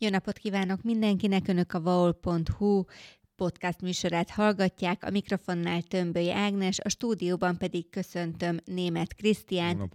Jó napot kívánok mindenkinek! Önök a vaol.hu podcast műsorát hallgatják, a mikrofonnál Tömböly Ágnes, a stúdióban pedig köszöntöm német Krisztián,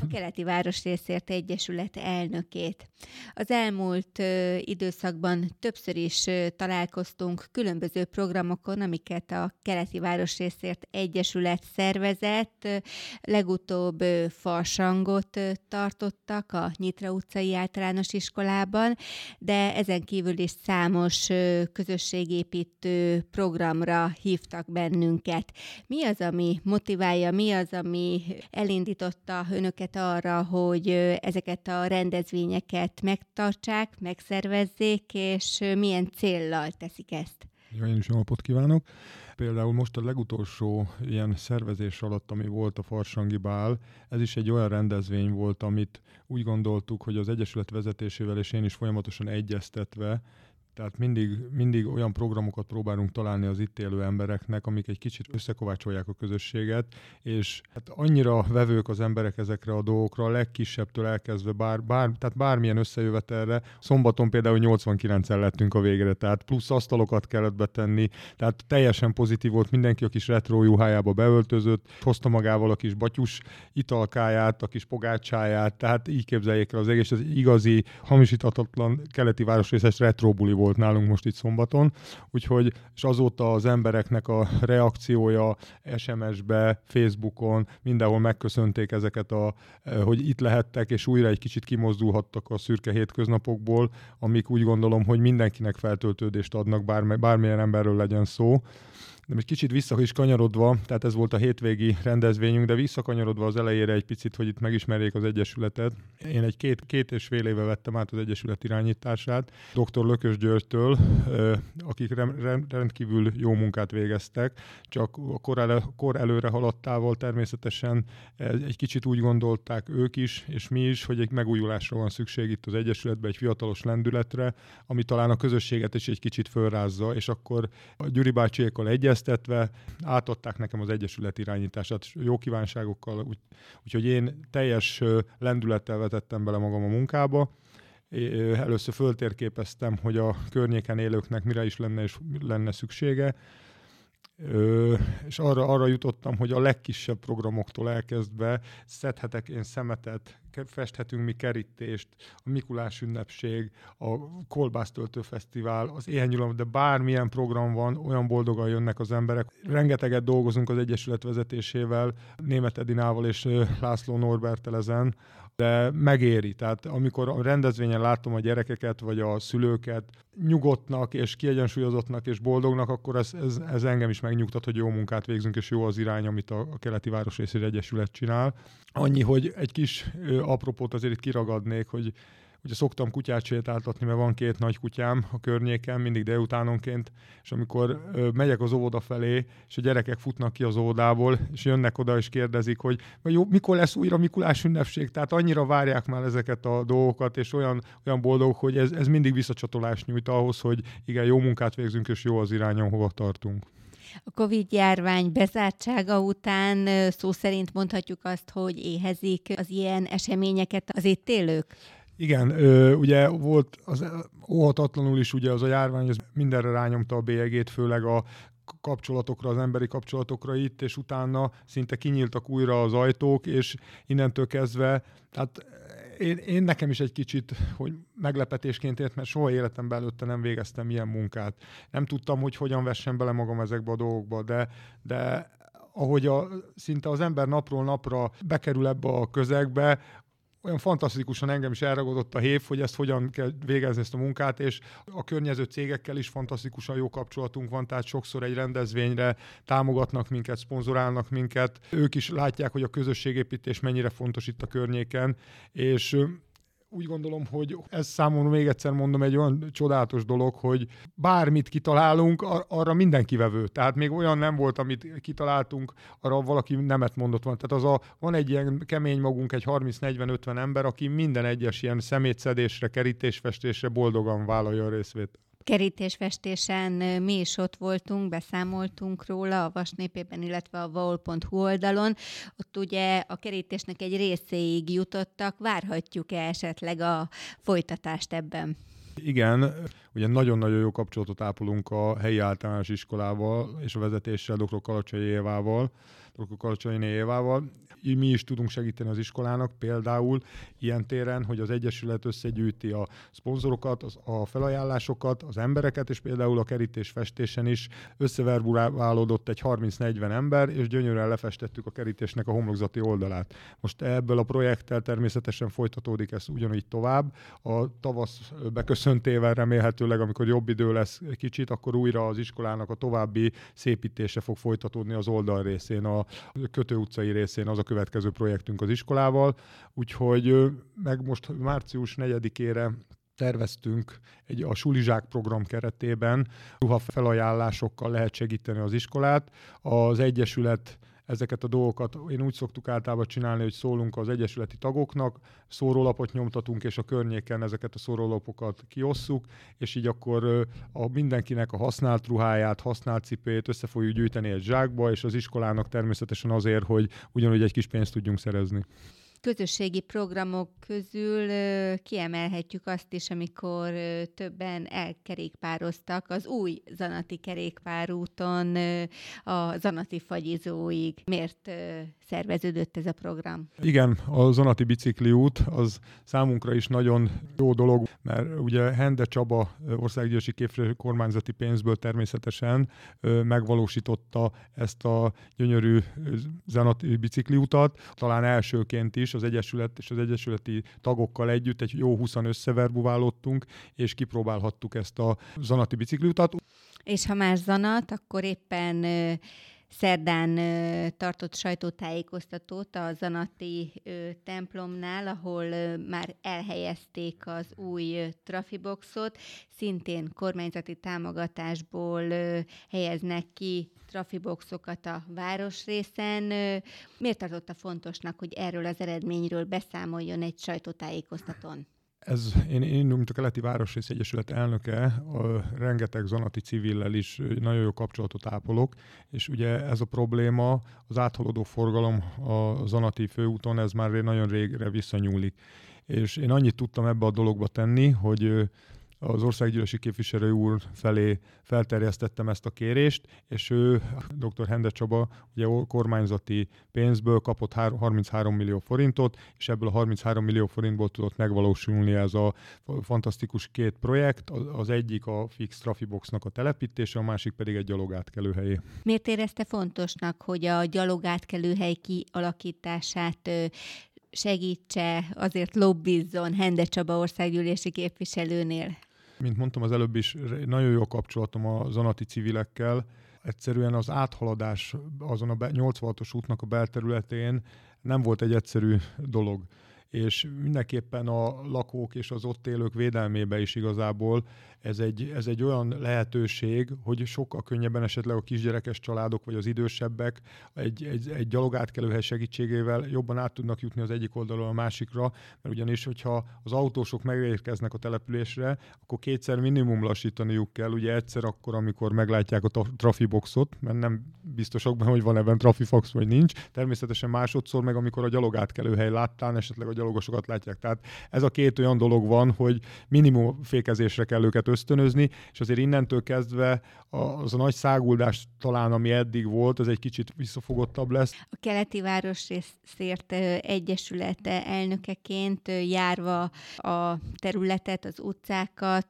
a Keleti Városrészért Egyesület elnökét. Az elmúlt ö, időszakban többször is ö, találkoztunk különböző programokon, amiket a Keleti Városrészért Egyesület szervezett. Legutóbb ö, farsangot ö, tartottak a Nyitra utcai általános iskolában, de ezen kívül is számos ö, közösségépítő vezető programra hívtak bennünket. Mi az, ami motiválja, mi az, ami elindította önöket arra, hogy ezeket a rendezvényeket megtartsák, megszervezzék, és milyen céllal teszik ezt? Jó, én is napot kívánok! Például most a legutolsó ilyen szervezés alatt, ami volt a Farsangi Bál, ez is egy olyan rendezvény volt, amit úgy gondoltuk, hogy az Egyesület vezetésével és én is folyamatosan egyeztetve tehát mindig, mindig olyan programokat próbálunk találni az itt élő embereknek, amik egy kicsit összekovácsolják a közösséget, és hát annyira vevők az emberek ezekre a dolgokra, a legkisebbtől elkezdve, bár, bár, tehát bármilyen összejövetelre. Szombaton például 89-en lettünk a végre, tehát plusz asztalokat kellett betenni, tehát teljesen pozitív volt mindenki, a kis retro juhájába beöltözött, hozta magával a kis batyus italkáját, a kis pogácsáját, tehát így képzeljék el az egész, ez igazi, hamisíthatatlan keleti városrészes retro buli volt volt nálunk most itt szombaton, úgyhogy és azóta az embereknek a reakciója SMS-be, Facebookon, mindenhol megköszönték ezeket, a, eh, hogy itt lehettek, és újra egy kicsit kimozdulhattak a szürke hétköznapokból, amik úgy gondolom, hogy mindenkinek feltöltődést adnak, bármi, bármilyen emberről legyen szó de most kicsit vissza is kanyarodva, tehát ez volt a hétvégi rendezvényünk, de visszakanyarodva az elejére egy picit, hogy itt megismerjék az Egyesületet. Én egy két, két és fél éve vettem át az Egyesület irányítását dr. Lökös Györgytől, akik rendkívül jó munkát végeztek, csak a kor, elő, kor előre haladtával természetesen egy kicsit úgy gondolták ők is, és mi is, hogy egy megújulásra van szükség itt az Egyesületben, egy fiatalos lendületre, ami talán a közösséget is egy kicsit fölrázza, és akkor a Gyuri bácsiékkal egyez egyeztetve átadták nekem az Egyesület irányítását jó kívánságokkal, úgy, úgyhogy én teljes lendülettel vetettem bele magam a munkába. Először föltérképeztem, hogy a környéken élőknek mire is lenne, és lenne szüksége, Ö, és arra, arra jutottam, hogy a legkisebb programoktól elkezdve szedhetek én szemetet, festhetünk mi kerítést, a Mikulás ünnepség, a Kolbásztöltő Fesztivál, az Éhenyulam, de bármilyen program van, olyan boldogan jönnek az emberek. Rengeteget dolgozunk az Egyesület vezetésével, Német Edinával és László Norbertel ezen, de megéri. Tehát amikor a rendezvényen látom a gyerekeket, vagy a szülőket nyugodtnak, és kiegyensúlyozottnak, és boldognak, akkor ez, ez, ez engem is megnyugtat, hogy jó munkát végzünk, és jó az irány, amit a, a Keleti Városrészi Egyesület csinál. Annyi, hogy egy kis ö, apropót azért itt kiragadnék, hogy Ugye szoktam kutyát sétáltatni, mert van két nagy kutyám a környéken, mindig délutánonként, és amikor ö, megyek az óvoda felé, és a gyerekek futnak ki az óvodából, és jönnek oda és kérdezik, hogy jó, mikor lesz újra Mikulás ünnepség, tehát annyira várják már ezeket a dolgokat, és olyan, olyan boldog, hogy ez, ez mindig visszacsatolást nyújt ahhoz, hogy igen, jó munkát végzünk, és jó az irányon, hova tartunk. A Covid-járvány bezártsága után szó szerint mondhatjuk azt, hogy éhezik az ilyen eseményeket az itt élők? Igen, ö, ugye volt az óhatatlanul is ugye az a járvány, ez mindenre rányomta a bélyegét, főleg a kapcsolatokra, az emberi kapcsolatokra itt, és utána szinte kinyíltak újra az ajtók, és innentől kezdve, tehát én, én nekem is egy kicsit, hogy meglepetésként ért, mert soha életemben előtte nem végeztem ilyen munkát. Nem tudtam, hogy hogyan vessem bele magam ezekbe a dolgokba, de, de ahogy a, szinte az ember napról napra bekerül ebbe a közegbe, olyan fantasztikusan engem is elragadott a hév, hogy ezt hogyan kell végezni ezt a munkát, és a környező cégekkel is fantasztikusan jó kapcsolatunk van, tehát sokszor egy rendezvényre támogatnak minket, szponzorálnak minket. Ők is látják, hogy a közösségépítés mennyire fontos itt a környéken, és úgy gondolom, hogy ez számomra még egyszer mondom egy olyan csodálatos dolog, hogy bármit kitalálunk, ar- arra mindenki vevő. Tehát még olyan nem volt, amit kitaláltunk, arra valaki nemet mondott van. Tehát az a, van egy ilyen kemény magunk, egy 30-40-50 ember, aki minden egyes ilyen szemétszedésre, kerítésfestésre boldogan vállalja a részvét kerítésfestésen mi is ott voltunk, beszámoltunk róla a Vasnépében, illetve a vaol.hu oldalon. Ott ugye a kerítésnek egy részéig jutottak, várhatjuk-e esetleg a folytatást ebben? Igen, ugye nagyon-nagyon jó kapcsolatot ápolunk a helyi általános iskolával és a vezetéssel, dr. Kalacsai Évával, dr. Kalacsai Évával mi is tudunk segíteni az iskolának, például ilyen téren, hogy az Egyesület összegyűjti a szponzorokat, az, a felajánlásokat, az embereket, és például a kerítés festésen is összeverbulálódott egy 30-40 ember, és gyönyörűen lefestettük a kerítésnek a homlokzati oldalát. Most ebből a projekttel természetesen folytatódik ez ugyanígy tovább. A tavasz beköszöntével remélhetőleg, amikor jobb idő lesz kicsit, akkor újra az iskolának a további szépítése fog folytatódni az oldal részén, a kötő utcai részén, az a következő projektünk az iskolával, úgyhogy meg most március 4-ére terveztünk egy a Sulizsák program keretében ruha felajánlásokkal lehet segíteni az iskolát. Az Egyesület ezeket a dolgokat én úgy szoktuk általában csinálni, hogy szólunk az egyesületi tagoknak, szórólapot nyomtatunk, és a környéken ezeket a szórólapokat kiosszuk, és így akkor a mindenkinek a használt ruháját, használt cipőjét össze fogjuk gyűjteni egy zsákba, és az iskolának természetesen azért, hogy ugyanúgy egy kis pénzt tudjunk szerezni közösségi programok közül kiemelhetjük azt is, amikor többen elkerékpároztak az új Zanati kerékpárúton a Zanati fagyizóig. Miért szerveződött ez a program? Igen, a Zanati bicikliút az számunkra is nagyon jó dolog, mert ugye Hende Csaba országgyűlési képviselő kormányzati pénzből természetesen megvalósította ezt a gyönyörű Zanati bicikliutat, talán elsőként is, is, az Egyesület és az Egyesületi tagokkal együtt egy jó 20 összeverbuválottunk, és kipróbálhattuk ezt a zanati bicikliutat. És ha más zanat, akkor éppen szerdán tartott sajtótájékoztatót a Zanati templomnál, ahol már elhelyezték az új trafiboxot, szintén kormányzati támogatásból helyeznek ki trafiboxokat a városrészen. Miért tartotta fontosnak, hogy erről az eredményről beszámoljon egy sajtótájékoztatón? Ez, én, én, mint a Keleti Városrész Egyesület elnöke, a rengeteg zonati civillel is nagyon jó kapcsolatot ápolok, és ugye ez a probléma, az áthaladó forgalom a zonati főúton, ez már nagyon régre visszanyúlik. És én annyit tudtam ebbe a dologba tenni, hogy az országgyűlési képviselő úr felé felterjesztettem ezt a kérést, és ő, dr. Hende Csaba, ugye kormányzati pénzből kapott 33 millió forintot, és ebből a 33 millió forintból tudott megvalósulni ez a fantasztikus két projekt, az egyik a fix trafiboxnak a telepítése, a másik pedig egy gyalogátkelőhelyé. Miért érezte fontosnak, hogy a gyalogátkelőhely kialakítását segítse, azért lobbizzon Hende Csaba országgyűlési képviselőnél? Mint mondtam az előbb is, nagyon jó kapcsolatom a zanati civilekkel. Egyszerűen az áthaladás azon a 86-os útnak a belterületén nem volt egy egyszerű dolog és mindenképpen a lakók és az ott élők védelmébe is igazából ez egy, ez egy olyan lehetőség, hogy sokkal könnyebben esetleg a kisgyerekes családok vagy az idősebbek egy, egy, egy gyalogátkelőhely segítségével jobban át tudnak jutni az egyik oldalról a másikra, mert ugyanis, hogyha az autósok megérkeznek a településre, akkor kétszer minimum lassítaniuk kell, ugye egyszer akkor, amikor meglátják a trafiboxot, mert nem biztosak benne, hogy van ebben trafifox vagy nincs, természetesen másodszor meg, amikor a gyalogátkelőhely láttán esetleg a gyalogosokat látják. Tehát ez a két olyan dolog van, hogy minimum fékezésre kell őket ösztönözni, és azért innentől kezdve az a nagy száguldás talán, ami eddig volt, az egy kicsit visszafogottabb lesz. A keleti városrészért egyesülete elnökeként járva a területet, az utcákat,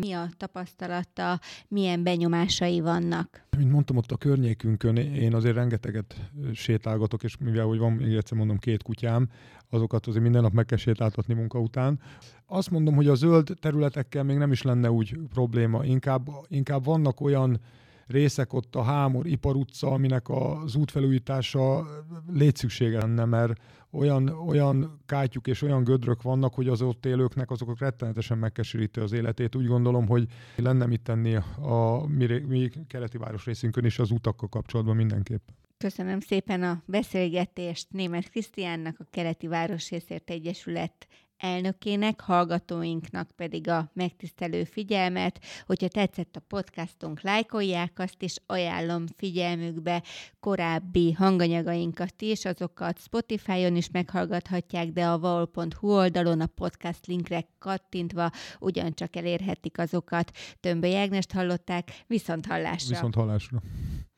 mi a tapasztalata, milyen benyomásai vannak? Mint mondtam, ott a környékünkön én azért rengeteget sétálgatok, és mivel, hogy van, még egyszer mondom, két kutyám, azokat azért minden nap meg kell sétáltatni munka után. Azt mondom, hogy a zöld területekkel még nem is lenne úgy probléma, inkább, inkább vannak olyan részek ott a Hámor Ipar utca, aminek az útfelújítása létszüksége lenne, mert olyan, olyan kátyuk és olyan gödrök vannak, hogy az ott élőknek azok rettenetesen megkeseríti az életét. Úgy gondolom, hogy lenne mit tenni a mi, mi keleti városrészünkön is az utakkal kapcsolatban mindenképp. Köszönöm szépen a beszélgetést Német Krisztiánnak, a Keleti Városrészért Egyesület elnökének, hallgatóinknak pedig a megtisztelő figyelmet. Hogyha tetszett a podcastunk, lájkolják azt, és ajánlom figyelmükbe korábbi hanganyagainkat is, azokat Spotify-on is meghallgathatják, de a vaol.hu oldalon a podcast linkre kattintva ugyancsak elérhetik azokat. Tömböly Ágnest hallották, viszont hallásra! Viszont hallásra!